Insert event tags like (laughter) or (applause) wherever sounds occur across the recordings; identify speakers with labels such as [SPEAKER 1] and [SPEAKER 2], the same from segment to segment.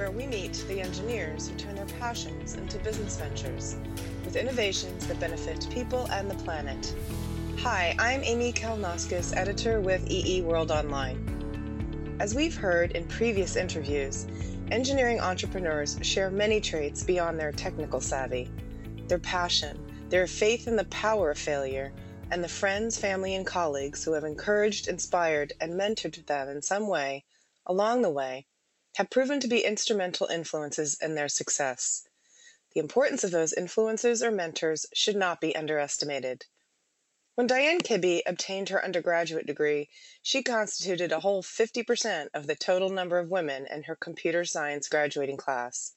[SPEAKER 1] where we meet the engineers who turn their passions into business ventures with innovations that benefit people and the planet. Hi, I'm Aimee Kalnoskas, editor with EE World Online. As we've heard in previous interviews, engineering entrepreneurs share many traits beyond their technical savvy. Their passion, their faith in the power of failure, and the friends, family, and colleagues who have encouraged, inspired, and mentored them in some way along the way have proven to be instrumental influences in their success. The importance of those influences or mentors should not be underestimated. When Diane Kibbey obtained her undergraduate degree, she constituted a whole 50% of the total number of women in her computer science graduating class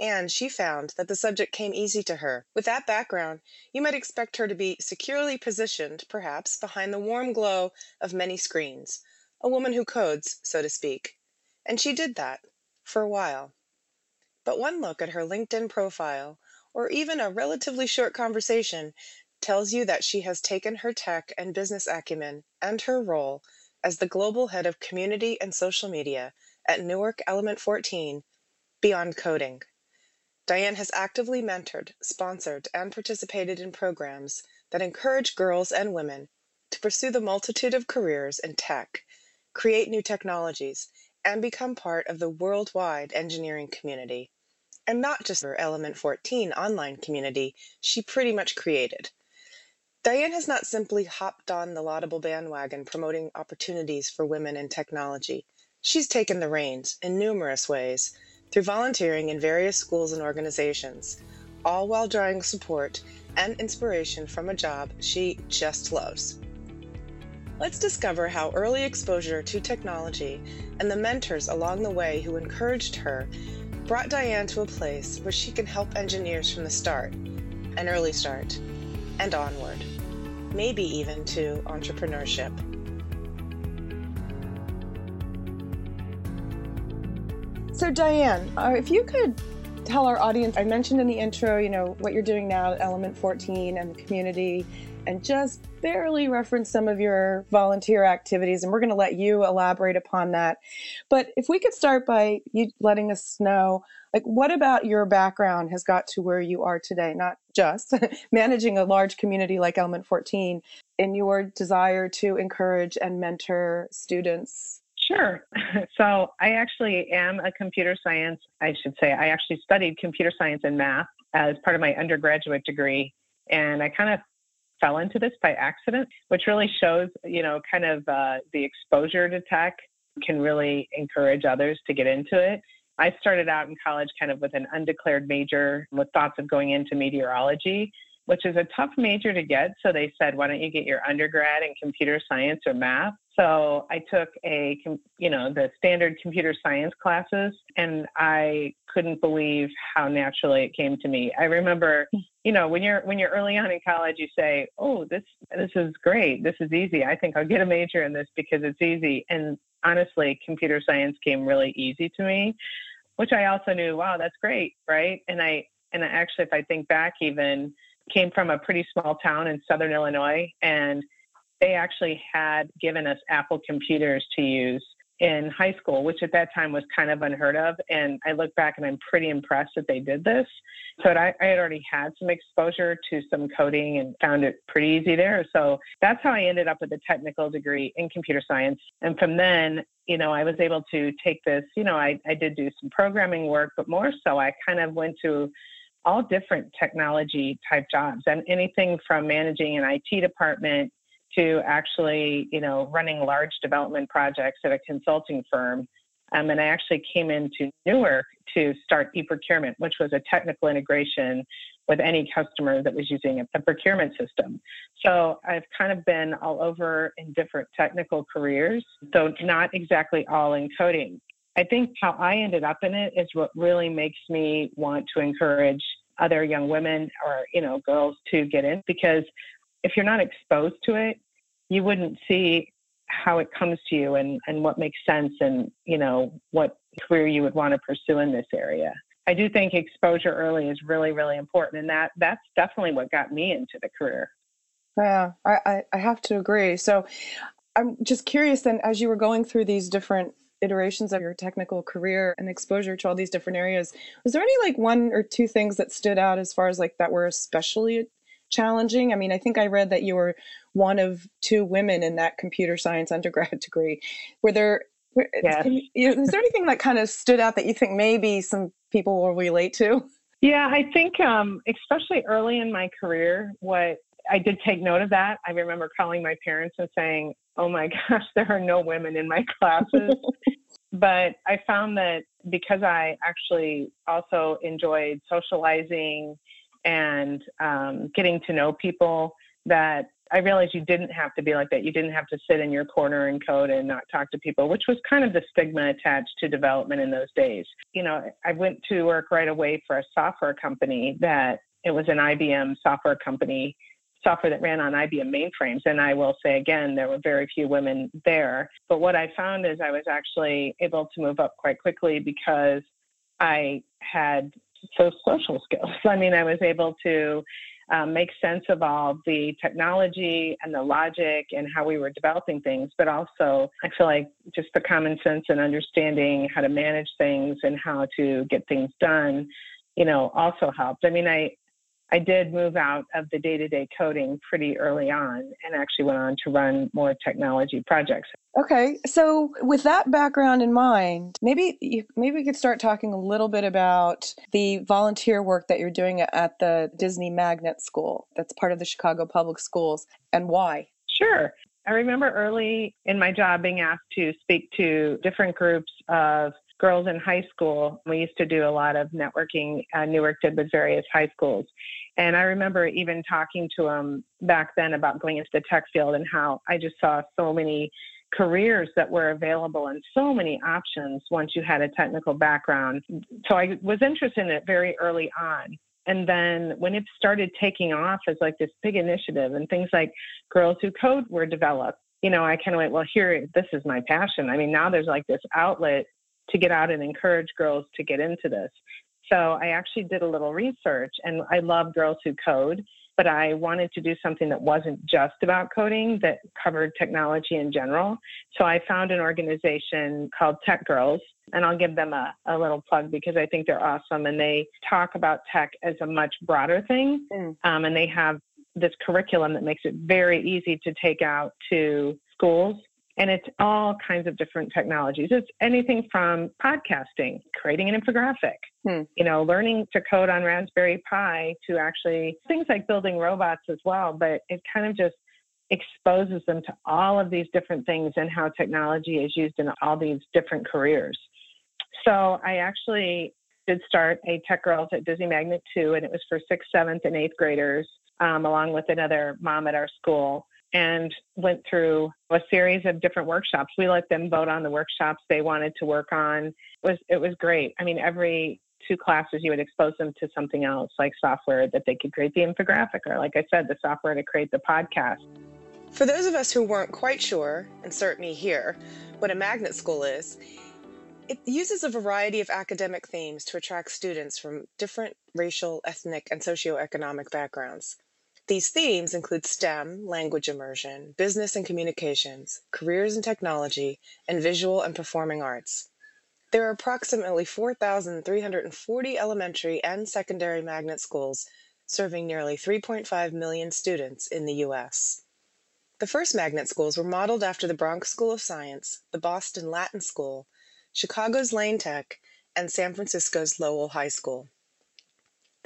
[SPEAKER 1] and she found that the subject came easy to her. With that background, you might expect her to be securely positioned, perhaps, behind the warm glow of many screens, a woman who codes, so to speak. And she did that for a while. But one look at her LinkedIn profile, or even a relatively short conversation, tells you that she has taken her tech and business acumen and her role as the global head of community and social media at Newark Element 14 beyond coding. Diane has actively mentored, sponsored, and participated in programs that encourage girls and women to pursue the multitude of careers in tech, create new technologies, and become part of the worldwide engineering community. And not just her Element 14 online community she pretty much created. Diane has not simply hopped on the laudable bandwagon promoting opportunities for women in technology. She's taken the reins in numerous ways through volunteering in various schools and organizations, all while drawing support and inspiration from a job she just loves. Let's discover how early exposure to technology and the mentors along the way who encouraged her brought Diane to a place where she can help engineers from the start, an early start, and onward, maybe even to entrepreneurship. So, Diane, uh, if you could tell our audience, I mentioned in the intro, you know, what you're doing now at Element 14 and the community, and just barely reference some of your volunteer activities, and we're going to let you elaborate upon that. But if we could start by you letting us know, like, what about your background has got to where you are today? Not just (laughs) managing a large community like Element 14, in your desire to encourage and mentor students
[SPEAKER 2] Sure. (laughs) So I actually am a computer science, I should say, I actually studied computer science and math as part of my undergraduate degree. And I kind of fell into this by accident, which really shows, you know, kind of uh, the exposure to tech can really encourage others to get into it. I started out in college kind of with an undeclared major with thoughts of going into meteorology which is a tough major to get. So they said, why don't you get your undergrad in computer science or math? So I took a, you know, the standard computer science classes, and I couldn't believe how naturally it came to me. I remember, you know, when you're when you're early on in college, you say, "Oh, this this is great. This is easy. I think I'll get a major in this because it's easy." And honestly, computer science came really easy to me, which I also knew, wow, that's great, right? And I and I actually, if I think back, even came from a pretty small town in southern Illinois, and they actually had given us Apple computers to use in high school, which at that time was kind of unheard of. And I look back and I'm pretty impressed that they did this. So I, I, had already had some exposure to some coding and found it pretty easy there. So that's how I ended up with a technical degree in computer science. And from then, you know, I was able to take this, you know, I, I did do some programming work, but more so I kind of went to all different technology type jobs and anything from managing an IT department to actually, you know, running large development projects at a consulting firm. Um, and I actually came into Newark to start e-procurement, which was a technical integration with any customer that was using a, procurement system. So I've kind of been all over in different technical careers, though not exactly all in coding. I think how I ended up in it is what really makes me want to encourage other young women or you know girls to get in because if you're not exposed to it you wouldn't see how it comes to you and, and what makes sense and you know what career you would want to pursue in this area. I do think exposure early is really really important and that that's definitely what got me into the career.
[SPEAKER 1] Yeah i i have to agree. So i'm just curious then as you were going through these different iterations of your technical career and exposure to all these different areas, was there any like one or two things that stood out as far as like that were especially challenging? I mean, I think I read that you were one of two women in that computer science undergrad (laughs) degree. Were there
[SPEAKER 2] yes.
[SPEAKER 1] you, is there anything that kind of stood out that you think maybe some people will relate to?
[SPEAKER 2] Yeah, I think um, especially early in my career, what I did take note of that. I remember calling my parents and saying, "Oh my (laughs) gosh, there are no women in my classes." (laughs) but I found that because I actually also enjoyed socializing and um, getting to know people, that I realized you didn't have to be like that. You didn't have to sit in your corner and code and not talk to people, which was kind of the stigma attached to development in those days. You know, I went to work right away for a software company that it was an IBM software company, software that ran on IBM mainframes. And I will say again, there were very few women there. But what I found is I was actually able to move up quite quickly because I had so social skills. (laughs) I mean, I was able to um, make sense of all the technology and the logic and how we were developing things, but also I feel like just the common sense and understanding how to manage things and how to get things done, you know, also helped. I mean, I I did move out of the day to day coding pretty early on and actually went on to run more technology projects.
[SPEAKER 1] Okay, so with that background in mind, maybe you, maybe we could start talking a little bit about the volunteer work that you're doing at the Disney Magnet School. That's part of the Chicago Public Schools, and why?
[SPEAKER 2] Sure. I remember early in my job being asked to speak to different groups of girls in high school. We used to do a lot of networking. Uh, Newark did with various high schools. And I remember even talking to them back then about going into the tech field and how I just saw so many careers that were available and so many options once you had a technical background. So I was interested in it very early on. And then when it started taking off as like this big initiative and things like Girls Who Code were developed, you know, I kind of went, well, here, this is my passion. I mean, now there's like this outlet to get out and encourage girls to get into this. So I actually did a little research and I love Girls Who Code, but I wanted to do something that wasn't just about coding, that covered technology in general. So I found an organization called TechGirlz, and I'll give them a, a little plug because I think they're awesome and they talk about tech as a much broader thing. Mm. Um, and they have this curriculum that makes it very easy to take out to schools and it's all kinds of different technologies. It's anything from podcasting, creating an infographic, hmm. you know, learning to code on Raspberry Pi to actually things like building robots as well. But it kind of just exposes them to all of these different things and how technology is used in all these different careers. So I actually did start a TechGirlz at Disney Magnet 2, and it was for sixth, seventh, and eighth graders, um, along with another mom at our school and went through a series of different workshops. We let them vote on the workshops they wanted to work on. It was it was great. I mean, every two classes you would expose them to something else like software that they could create the infographic or like I said, the software to create the podcast.
[SPEAKER 1] For those of us who weren't quite sure, insert me here, what a magnet school is, it uses a variety of academic themes to attract students from different racial, ethnic, and socioeconomic backgrounds. These themes include STEM, language immersion, business and communications, careers in technology, and visual and performing arts. There are approximately 4,340 elementary and secondary magnet schools serving nearly 3.5 million students in the U.S. The first magnet schools were modeled after the Bronx School of Science, the Boston Latin School, Chicago's Lane Tech, and San Francisco's Lowell High School.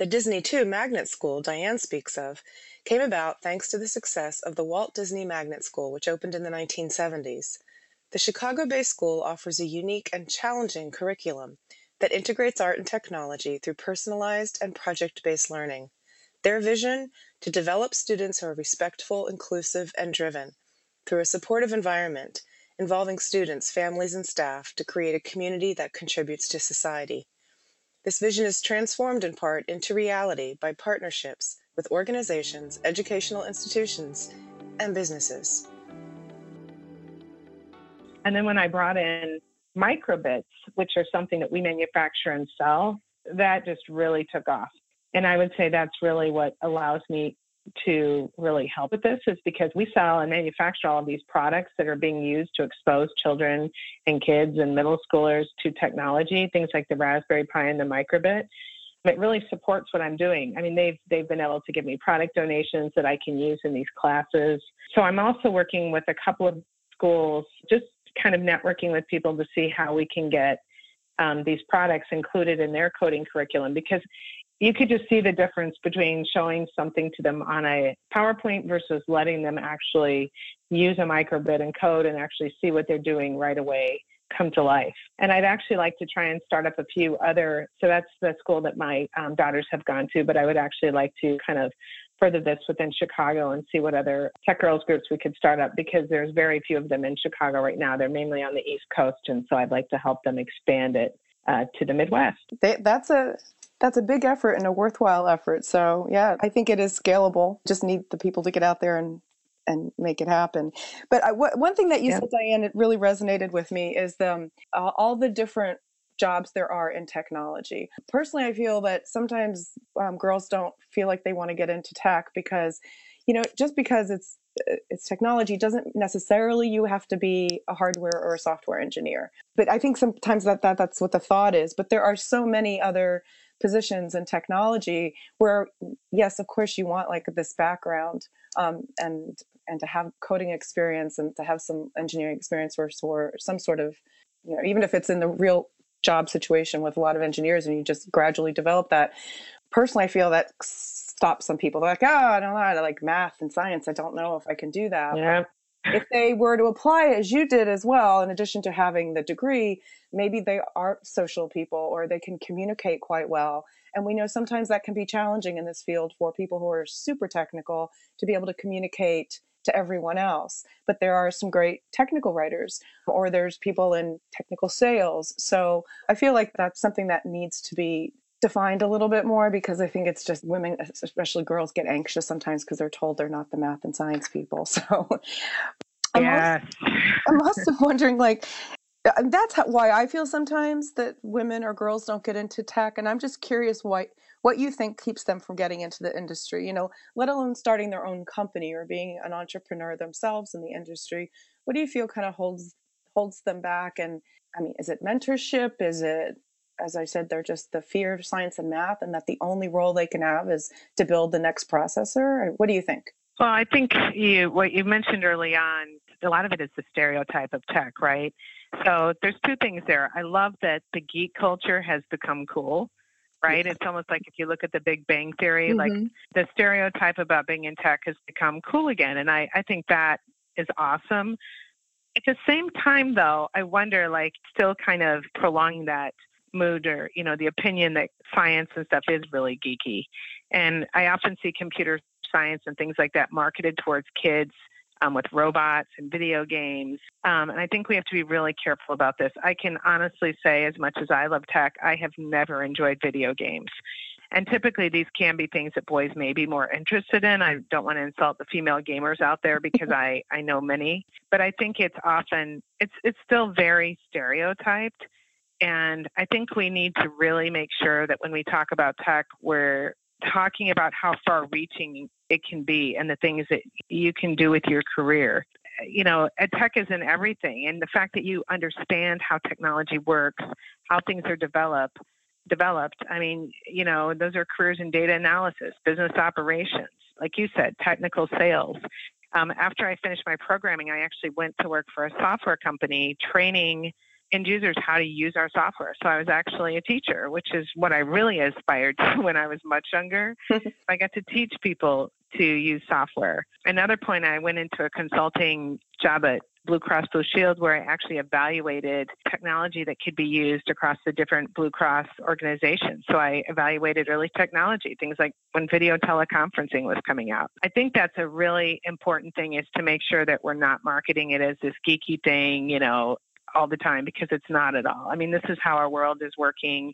[SPEAKER 1] The Disney 2 Magnet School Diane speaks of came about thanks to the success of the Walt Disney Magnet School, which opened in the 1970s. The Chicago-based school offers a unique and challenging curriculum that integrates art and technology through personalized and project-based learning. Their vision to develop students who are respectful, inclusive, and driven through a supportive environment involving students, families, and staff to create a community that contributes to society. This vision is transformed in part into reality by partnerships with organizations, educational institutions, and businesses.
[SPEAKER 2] And then when I brought in microbits, which are something that we manufacture and sell, that just really took off. And I would say that's really what allows me to really help with this is because we sell and manufacture all of these products that are being used to expose children and kids and middle schoolers to technology, things like the Raspberry Pi and the microbit. It really supports what I'm doing. I mean, they've they've been able to give me product donations that I can use in these classes. So I'm also working with a couple of schools, just kind of networking with people to see how we can get um, these products included in their coding curriculum because you could just see the difference between showing something to them on a PowerPoint versus letting them actually use a microbit and code and actually see what they're doing right away come to life. And I'd actually like to try and start up a few other, so that's the school that my um, daughters have gone to, but I would actually like to kind of further this within Chicago and see what other tech girls groups we could start up because there's very few of them in Chicago right now. They're mainly on the East Coast, and so I'd like to help them expand it uh, to the Midwest.
[SPEAKER 1] They, that's a that's a big effort and a worthwhile effort. So yeah, I think it is scalable. Just need the people to get out there and and make it happen. But I, w- one thing that you yeah. said, Diane, it really resonated with me is the, um, uh, all the different jobs there are in technology. Personally, I feel that sometimes um, girls don't feel like they want to get into tech because, you know, just because it's uh, it's technology doesn't necessarily you have to be a hardware or a software engineer. But I think sometimes that, that that's what the thought is. But there are so many other positions in technology where yes of course you want like this background um, and and to have coding experience and to have some engineering experience or, or some sort of you know even if it's in the real job situation with a lot of engineers and you just gradually develop that personally i feel that stops some people. They're like oh i don't know I like math and science. I don't know if i can do that.
[SPEAKER 2] Yeah
[SPEAKER 1] if they were to apply as you did as well in addition to having the degree maybe they are social people or they can communicate quite well and we know sometimes that can be challenging in this field for people who are super technical to be able to communicate to everyone else. But there are some great technical writers, or there's people in technical sales. So I feel like that's something that needs to be defined a little bit more because I think it's just women, especially girls, get anxious sometimes because they're told they're not the math and science people. (laughs) So
[SPEAKER 2] I'm, yeah.
[SPEAKER 1] also, I'm also (laughs) wondering, like, uh, that's how, why I feel sometimes that women or girls don't get into tech, and I'm just curious why what you think keeps them from getting into the industry. You know, let alone starting their own company or being an entrepreneur themselves in the industry. What do you feel kind of holds holds them back? And I mean, is it mentorship? Is it as I said, they're just the fear of science and math, and that the only role they can have is to build the next processor. What do you think?
[SPEAKER 2] Well, I think you what you mentioned early on. A lot of it is the stereotype of tech, right? So there's two things there. I love that the geek culture has become cool, right? It's almost like if you look at the Big Bang Theory, mm-hmm. like the stereotype about being in tech has become cool again. And I, I think that is awesome. At the same time, though, I wonder, like, still kind of prolonging that mood or, you know, the opinion that science and stuff is really geeky. And I often see computer science and things like that marketed towards kids um, with robots and video games. Um, and I think we have to be really careful about this. I can honestly say, as much as I love tech, I have never enjoyed video games. And typically, these can be things that boys may be more interested in. I don't want to insult the female gamers out there because (laughs) I, I know many, but I think it's often it's it's still very stereotyped. And I think we need to really make sure that when we talk about tech, we're talking about how far reaching it can be and the things that you can do with your career. You know, tech is in everything, and the fact that you understand how technology works, how things are developed, developed. I mean, you know, those are careers in data analysis, business operations, like you said, technical sales. Um, after I finished my programming, I actually went to work for a software company training end users how to use our software. So I was actually a teacher, which is what I really aspired (laughs) to when I was much younger. (laughs) I got to teach people to use software. Another point, I went into a consulting job at Blue Cross Blue Shield where I actually evaluated technology that could be used across the different Blue Cross organizations. So I evaluated early technology, things like when video teleconferencing was coming out. I think that's a really important thing is to make sure that we're not marketing it as this geeky thing, you know, all the time because it's not at all. I mean, this is how our world is working,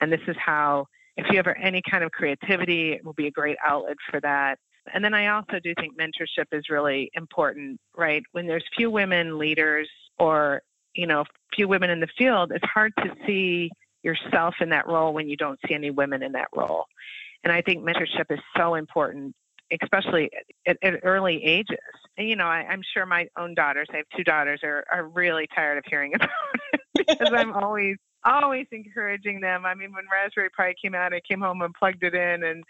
[SPEAKER 2] and this is how, if you have any kind of creativity, it will be a great outlet for that. And then I also do think mentorship is really important, right? When there's few women leaders or, you know, few women in the field, it's hard to see yourself in that role when you don't see any women in that role. And I think mentorship is so important especially at, at early ages. You know, I, I'm sure my own daughters, I have two daughters, are, are really tired of hearing (laughs) about it (laughs) because I'm always always encouraging them. I mean, when Raspberry Pi came out, I came home and plugged it in, and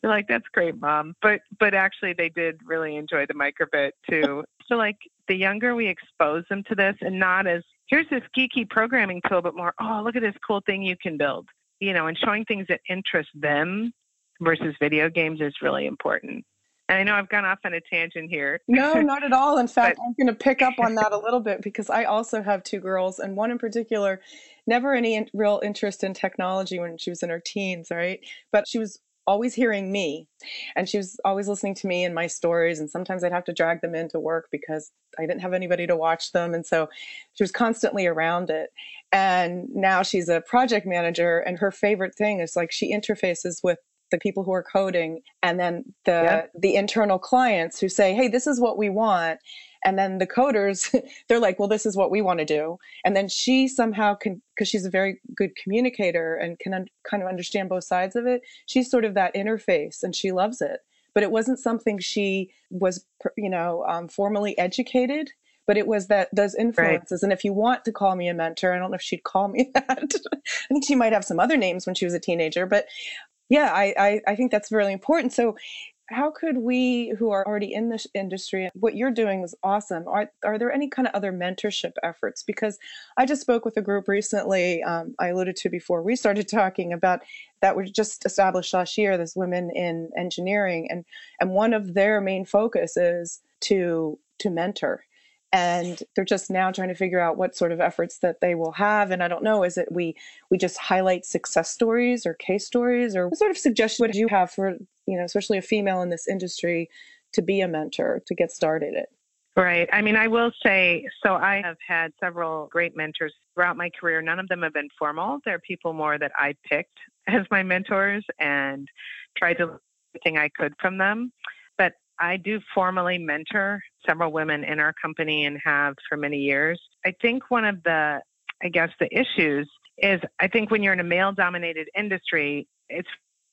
[SPEAKER 2] they're like, "That's great, mom." But but actually, they did really enjoy the microbit too. (laughs) so like the younger we expose them to this, and not as here's this geeky programming tool, but more, oh, look at this cool thing you can build, you know, and showing things that interest them versus video games is really important. And I know I've gone off on a tangent here. (laughs)
[SPEAKER 1] No, not at all. In fact, but... I'm going to pick up on that a little bit because I also have two girls, and one in particular, never any in- real interest in technology when she was in her teens, right? But she was always hearing me and she was always listening to me and my stories and sometimes i'd have to drag them into work because i didn't have anybody to watch them and so she was constantly around it and now she's a project manager and her favorite thing is like she interfaces with the people who are coding and then the yep. the internal clients who say hey this is what we want and then the coders (laughs) they're like well this is what we want to do and then she somehow can because she's a very good communicator and can un- kind of understand both sides of it she's sort of that interface and she loves it but it wasn't something she was you know um, formally educated but it was that those influences. Right. And if you want to call me a mentor, I don't know if she'd call me (laughs) that. I think she might have some other names when she was a teenager, but yeah, I, I, I think that's really important. So how could we who are already in this industry what you're doing is awesome. Are, are there any kind of other mentorship efforts? Because i just spoke with a group recently um, i alluded to before we started talking about that was just established last year this women in engineering and and one of their main focus is to to mentor and they're just now trying to figure out what sort of efforts that they will have and i don't know is it we we just highlight success stories or case stories or what sort of suggestion would you have for you know especially a female in this industry to be a mentor to get started it
[SPEAKER 2] Right. I mean, I will say so. I have had several great mentors throughout my career. None of them have been formal. They're people more that I picked as my mentors and tried to everything I could from them. I do formally mentor several women in our company and have for many years. I think one of the, I guess, the issues is I think when you're in a male dominated industry, it's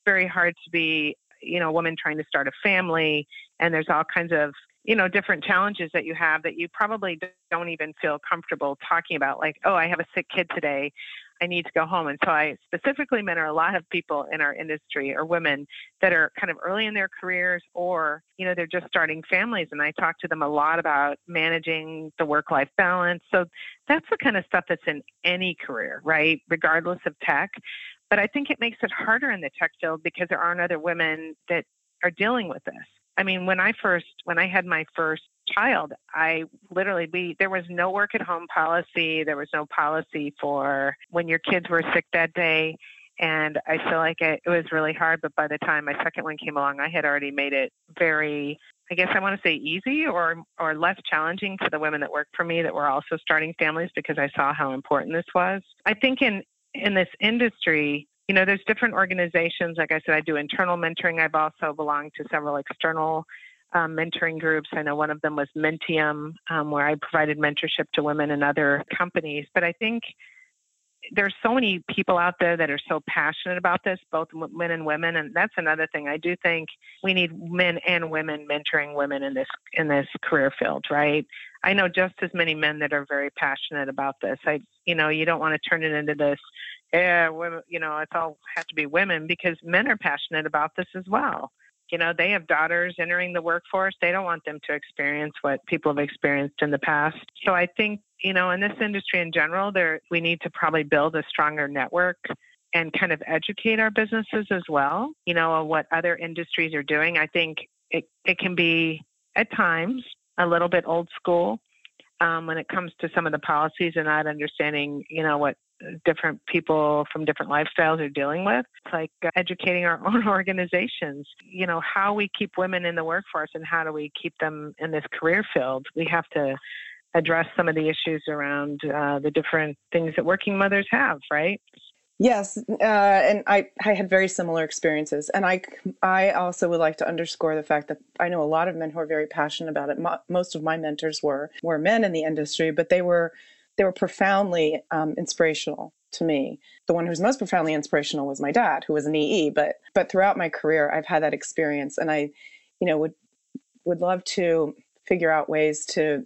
[SPEAKER 2] very hard to be, you know, a woman trying to start a family and there's all kinds of, you know, different challenges that you have that you probably don't even feel comfortable talking about. Like, oh, I have a sick kid today. I need to go home. And so I specifically mentor a lot of people in our industry or women that are kind of early in their careers or, you know, they're just starting families. And I talk to them a lot about managing the work life balance. So that's the kind of stuff that's in any career, right? Regardless of tech. But I think it makes it harder in the tech field because there aren't other women that are dealing with this. I mean, when I first, when I had my first child. I literally we there was no work at home policy. There was no policy for when your kids were sick that day. And I feel like it, it was really hard. But by the time my second one came along, I had already made it very I guess I want to say easy or or less challenging for the women that worked for me that were also starting families because I saw how important this was. I think in in this industry, you know, there's different organizations. Like I said, I do internal mentoring. I've also belonged to several external um, mentoring groups. I know one of them was Menttium, um, where I provided mentorship to women in other companies. But I think there's so many people out there that are so passionate about this, both men and women, and that's another thing. I do think we need men and women mentoring women in this in this career field, right? I know just as many men that are very passionate about this. I, you know, you don't want to turn it into this, yeah, women, you know, it's all have to be women because men are passionate about this as well you know they have daughters entering the workforce. They don't want them to experience what people have experienced in the past. So i think you know in this industry in general there we need to probably build a stronger network and kind of educate our businesses as well you know what other industries are doing. I think it, it can be at times a little bit old school um, when it comes to some of the policies and not understanding you know what different people from different lifestyles are dealing with. It's like uh, educating our (laughs) own organizations, you know, how we keep women in the workforce and how do we keep them in this career field. We have to address some of the issues around uh, the different things that working mothers have, right?
[SPEAKER 1] Yes, uh, and I, I had very similar experiences, and I I also would like to underscore the fact that I know a lot of men who are very passionate about it. Mo- most of my mentors were were men in the industry, but they were they were profoundly um, inspirational to me. The one who was most profoundly inspirational was my dad, who was an EE. But but throughout my career, I've had that experience, and I, you know would would love to figure out ways to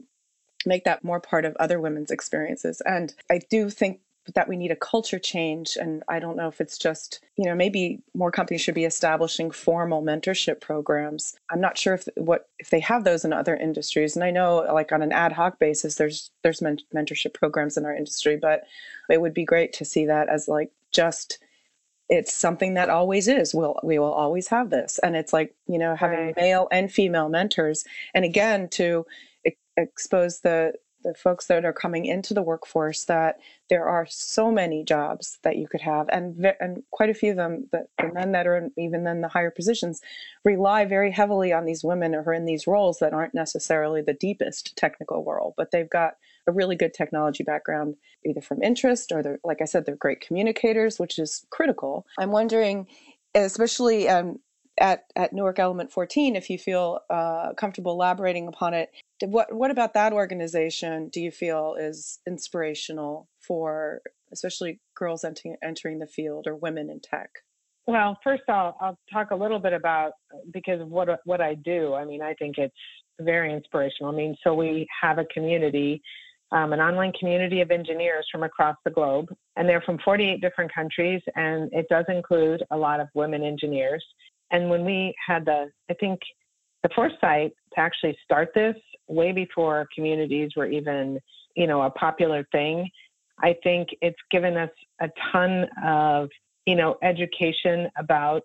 [SPEAKER 1] make that more part of other women's experiences. And I do think that we need a culture change. And i don't know if it's just you know maybe more companies should be establishing formal mentorship programs. I'm not sure if what if they have those in other industries. And i know like on an ad hoc basis there's there's men- mentorship programs in our industry but it would be great to see that as like just it's something that always is. We'll we will always have this. And it's like you know having right. male and female mentors. And again to expose the the folks that are coming into the workforce that there are so many jobs that you could have. And and quite a few of them the, the men that are in, even in the higher positions rely very heavily on these women who are in these roles that aren't necessarily the deepest technical world but they've got a really good technology background either from interest or they're like i said they're great communicators which is critical. I'm wondering especially um, at, at Newark Element 14, if you feel uh, comfortable elaborating upon it, what what about that organization do you feel is inspirational for especially girls entering entering the field or women in tech?
[SPEAKER 2] Well, first I'll I'll talk a little bit about because of what what I do. I mean, I think it's very inspirational. I mean, so we have a community, um, an online community of engineers from across the globe, and they're from 48 different countries, and it does include a lot of women engineers. And when we had the, I think, the foresight to actually start this way before communities were even, you know, a popular thing, I think it's given us a ton of, you know, education about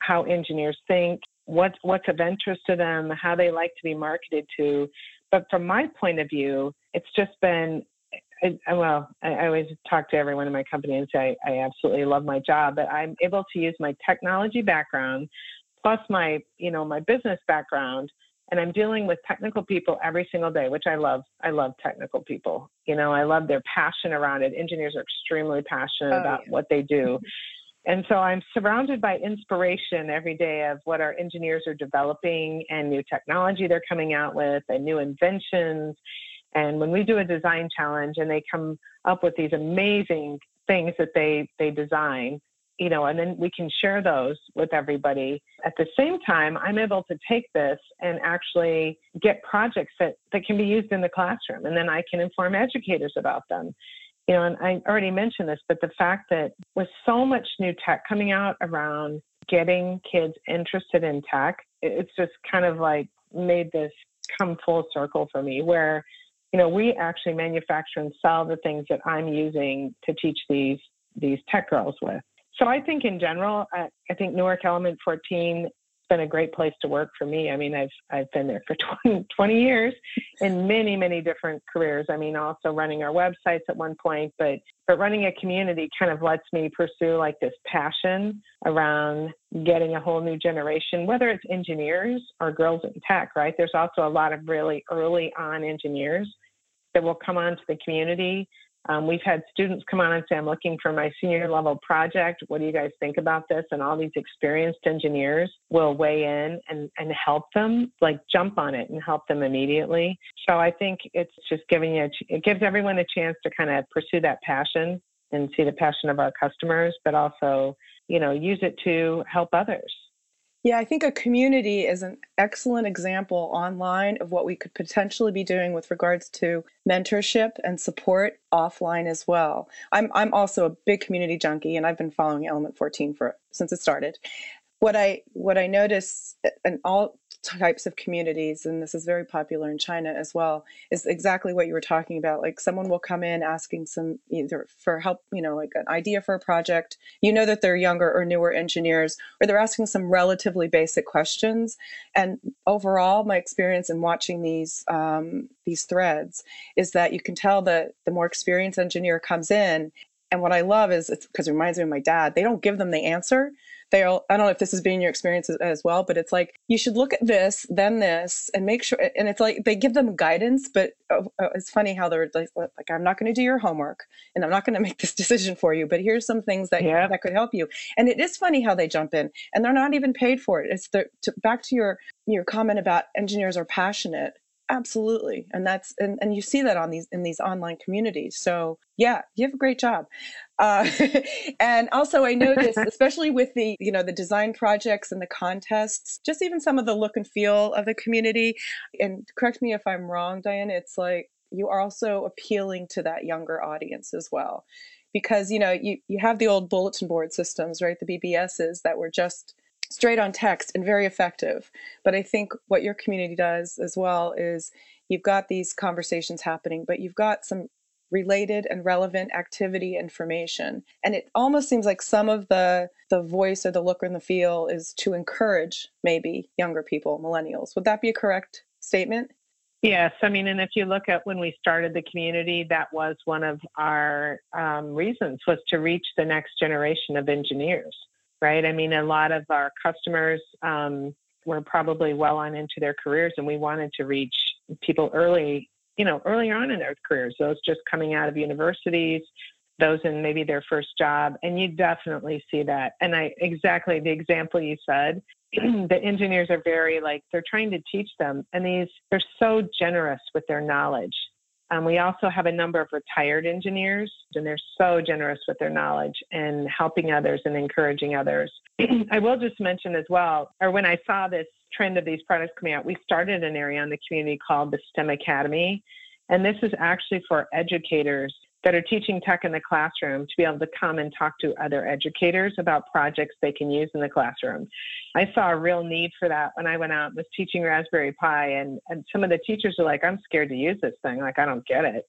[SPEAKER 2] how engineers think, what what's of interest to them, how they like to be marketed to. But from my point of view, it's just been I, uh, well, I, I, always talk to everyone in my company and say I, I absolutely love my job, but I'm able to use my technology background plus my, you know, my business background, and I'm dealing with technical people every single day, which I love. I love technical people. You know, I love their passion around it. Engineers are extremely passionate oh, about yeah. what they do. (laughs) And so I'm surrounded by inspiration every day of what our engineers are developing and new technology they're coming out with and new inventions and when we do a design challenge and they come up with these amazing things that they they design, you know, and then we can share those with everybody. At the same time, I'm able to take this and actually get projects that, that can be used in the classroom. And then I can inform educators about them. You know, and I already mentioned this, but the fact that with so much new tech coming out around getting kids interested in tech, it's just kind of like made this come full circle for me where you know, we actually manufacture and sell the things that I'm using to teach these these tech girls with. So I think in general, I, I think Newark Element 14 been a great place to work for me. I mean, I've I've been there for (laughs) 20, 20, years in many many different careers. I mean, also running our websites at one point, but but running a community kind of lets me pursue like this passion around getting a whole new generation, whether it's engineers or girls in tech. Right? There's also a lot of really early on engineers that will come onto the community um, we've had students come on and say, I'm looking for my senior level project. What do you guys think about this? And all these experienced engineers will weigh in and, and help them, like jump on it and help them immediately. So I think it's just giving you, it gives everyone a chance to kind of pursue that passion and see the passion of our customers, but also, you know, use it to help others.
[SPEAKER 1] Yeah, I think a community is an excellent example online of what we could potentially be doing with regards to mentorship and support offline as well. I'm I'm also a big community junkie and I've been following Element 14 for since it started. What I what I notice and all types of communities, and this is very popular in China as well, is exactly what you were talking about. Like someone will come in asking some either for help, you know, like an idea for a project. You know that they're younger or newer engineers, or they're asking some relatively basic questions. And overall, my experience in watching these um, these threads is that you can tell that the more experienced engineer comes in. And what I love is it's because it reminds me of my dad. They don't give them the answer they'll i don't know if this has been your experience as, well but it's like you should look at this then this and make sure and it's like they give them guidance but uh, uh it's funny how they're like, like i'm not going to do your homework and i'm not going (laughs) to make this decision for you but here's some things that yeah. that could help you. And it is funny how they jump in and they're not even paid for it. It's the to, back to your your comment about engineers are passionate Absolutely. And that's and, and you see that on these in these online communities. So yeah, you have a great job. Uh, (laughs) and also I noticed, (laughs) especially with the, you know, the design projects and the contests, just even some of the look and feel of the community. And correct me if I'm wrong, Diane, it's like you are also appealing to that younger audience as well. Because, you know, you, you have the old bulletin board systems, right? The BBSs that were just straight on text and very effective. But I think what your community does as well is you've got these conversations happening, but you've got some related and relevant activity information. And it almost seems like some of the the voice or the look and the feel is to encourage maybe younger people, millennials. Would that be a correct statement?
[SPEAKER 2] Yes, I mean, and if you look at when we started the community, that was one of our um, reasons was to reach the next generation of engineers right? I mean, a lot of our customers um, were probably well on into their careers, and we wanted to reach people early, you know, earlier on in their careers, those just coming out of universities, those in maybe their first job. And you definitely see that. And I exactly the example you said, (clears throat) the engineers are very like, they're trying to teach them, and these, they're so generous with their knowledge. Um, we also have a number of retired engineers, and they're so generous with their knowledge and helping others and encouraging others. (clears throat) I will just mention as well, or when I saw this trend of these products coming out, we started an area in the community called the STEM Academy. And this is actually for educators that are teaching tech in the classroom to be able to come and talk to other educators about projects they can use in the classroom. I saw a real need for that when I went out and was teaching Raspberry Pi, and, and some of the teachers are like, I'm scared to use this thing. Like, I don't get it.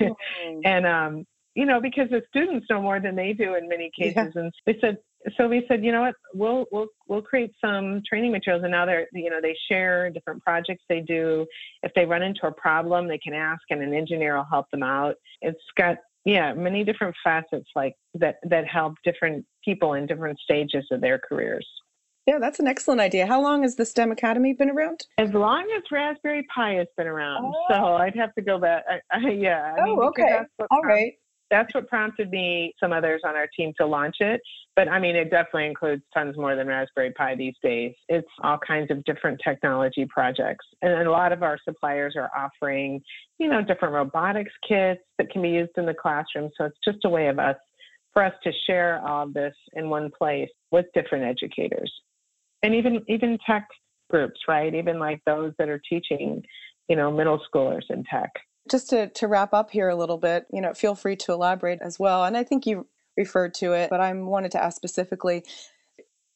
[SPEAKER 2] Mm-hmm. (laughs) and, um, you know, because the students know more than they do in many cases. Yeah. And they said, so we said, you know what, we'll we'll we'll create some training materials, and now they're you know they share different projects they do. If they run into a problem, they can ask, and an engineer will help them out. It's got yeah many different facets like that that help different people in different stages of their careers.
[SPEAKER 1] Yeah, that's an excellent idea. How long has the STEM Academy been around?
[SPEAKER 2] As long as Raspberry Pi has been around. Oh. So I'd have to go back. I, I, yeah.
[SPEAKER 1] I oh, mean, okay. All right
[SPEAKER 2] that's what prompted me, some others on our team to launch it. But I mean, it definitely includes tons more than Raspberry Pi these days. It's all kinds of different technology projects. And a lot of our suppliers are offering, you know, different robotics kits that can be used in the classroom. So it's just a way of us, for us to share all of this in one place with different educators. And even, even tech groups, right? Even like those that are teaching, you know, middle schoolers in tech
[SPEAKER 1] just to, to wrap up here a little bit, you know, feel free to elaborate as well. And I think you referred to it, but I wanted to ask specifically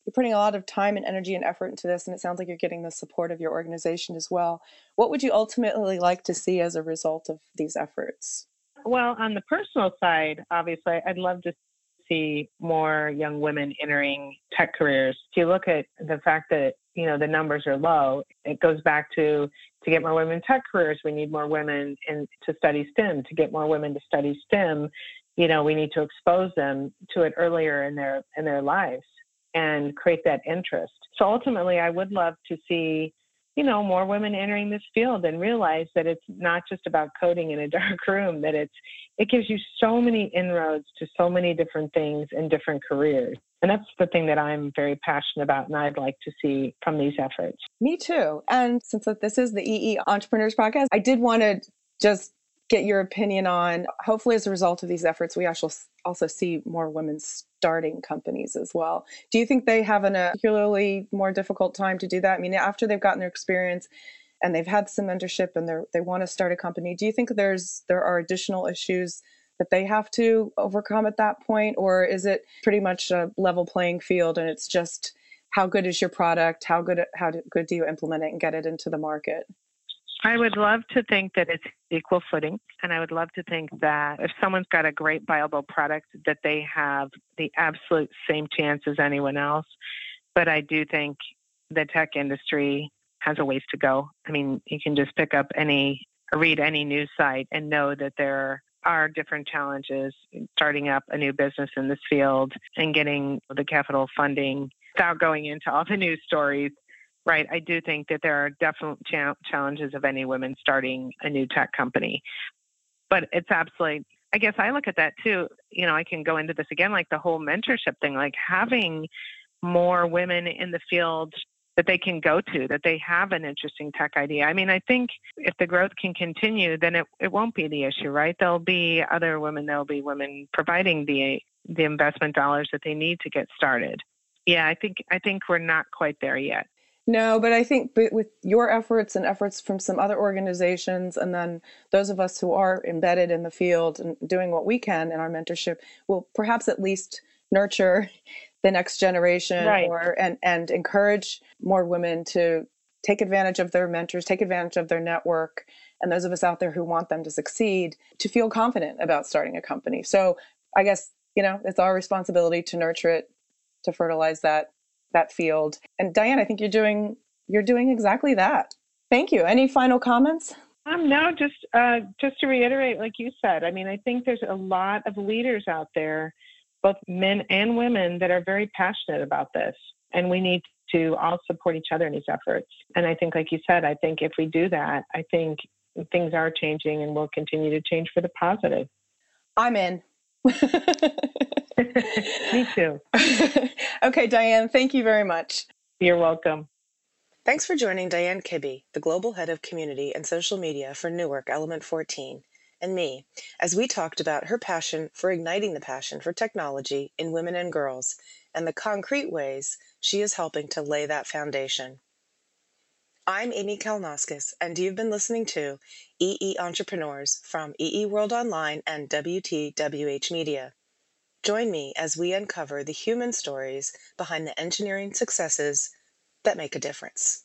[SPEAKER 1] you're putting a lot of time and energy and effort into this, and it sounds like you're getting the support of your organization as well. What would you ultimately like to see as a result of these efforts?
[SPEAKER 2] Well, on the personal side, obviously, I'd love to see more young women entering tech careers. If you look at the fact that you know the numbers are low, it goes back to to get more women tech careers, we need more women in to study STEM. To get more women to study STEM, you know, we need to expose them to it earlier in their in their lives and create that interest. So ultimately, I would love to see you know more women entering this field and realize that it's not just about coding in a (laughs) dark room that it's it gives you so many inroads to so many different things and different careers. And that's the thing that i'm very passionate about and i'd like to see from these efforts.
[SPEAKER 1] Me too. And since this is the ee entrepreneurs podcast i did want to just get your opinion on. Hopefully as a result of these efforts we actually also see more women starting companies as well. Do you think they have a uh, particularly more difficult time to do that? I mean after they've gotten their experience and they've had some mentorship and they they want to start a company do you think there's there are additional issues that they have to overcome at that point? Or is it pretty much a level playing field and it's just how good is your product? How good how good do you implement it and get it into the market
[SPEAKER 2] I would love to think that it's equal footing. And I would love to think that if someone's got a great viable product, that they have the absolute same chance as anyone else. But I do think the tech industry has a ways to go. I mean, you can just pick up any, read any news site and know that there are different challenges starting up a new business in this field and getting the capital funding without going into all the news stories right, I do think that there are definite cha- challenges of any women starting a new tech company. But it's absolutely, I guess I look at that too. You know, I can go into this again, like the whole mentorship thing, like having more women in the field that they can go to, that they have an interesting tech idea. I mean, I think if the growth can continue, then it, it won't be the issue, right? There'll be other women, there'll be women providing the the investment dollars that they need to get started. Yeah, I think I think we're not quite there yet.
[SPEAKER 1] No, but I think with your efforts and efforts from some other organizations, and then those of us who are embedded in the field and doing what we can in our mentorship, will perhaps at least nurture the next generation
[SPEAKER 2] right.
[SPEAKER 1] or and and encourage more women to take advantage of their mentors, take advantage of their network, and those of us out there who want them to succeed to feel confident about starting a company. So I guess you know it's our responsibility to nurture it, to fertilize that that field. And Diane, I think you're doing you're doing exactly that. Thank you. Any final comments?
[SPEAKER 2] Um, no, just uh, just to reiterate, like you said, I mean, I think there's a lot of leaders out there, both men and women, that are very passionate about this, and we need to all support each other in these efforts. And I think, like you said, I think if we do that, I think things are changing and will continue to change for the positive.
[SPEAKER 1] I'm in. (laughs)
[SPEAKER 2] Me too. (laughs)
[SPEAKER 1] okay, Diane, thank you very much.
[SPEAKER 2] You're welcome.
[SPEAKER 1] Thanks for joining Diane Kibbey, the Global Head of Community and Social Media for Newark Element 14, and me, as we talked about her passion for igniting the passion for technology in women and girls and the concrete ways she is helping to lay that foundation. I'm Aimee Kalnoskas, and you've been listening to EE Entrepreneurs from EE World Online and WTWH Media. Join me as we uncover the human stories behind the engineering successes that make a difference.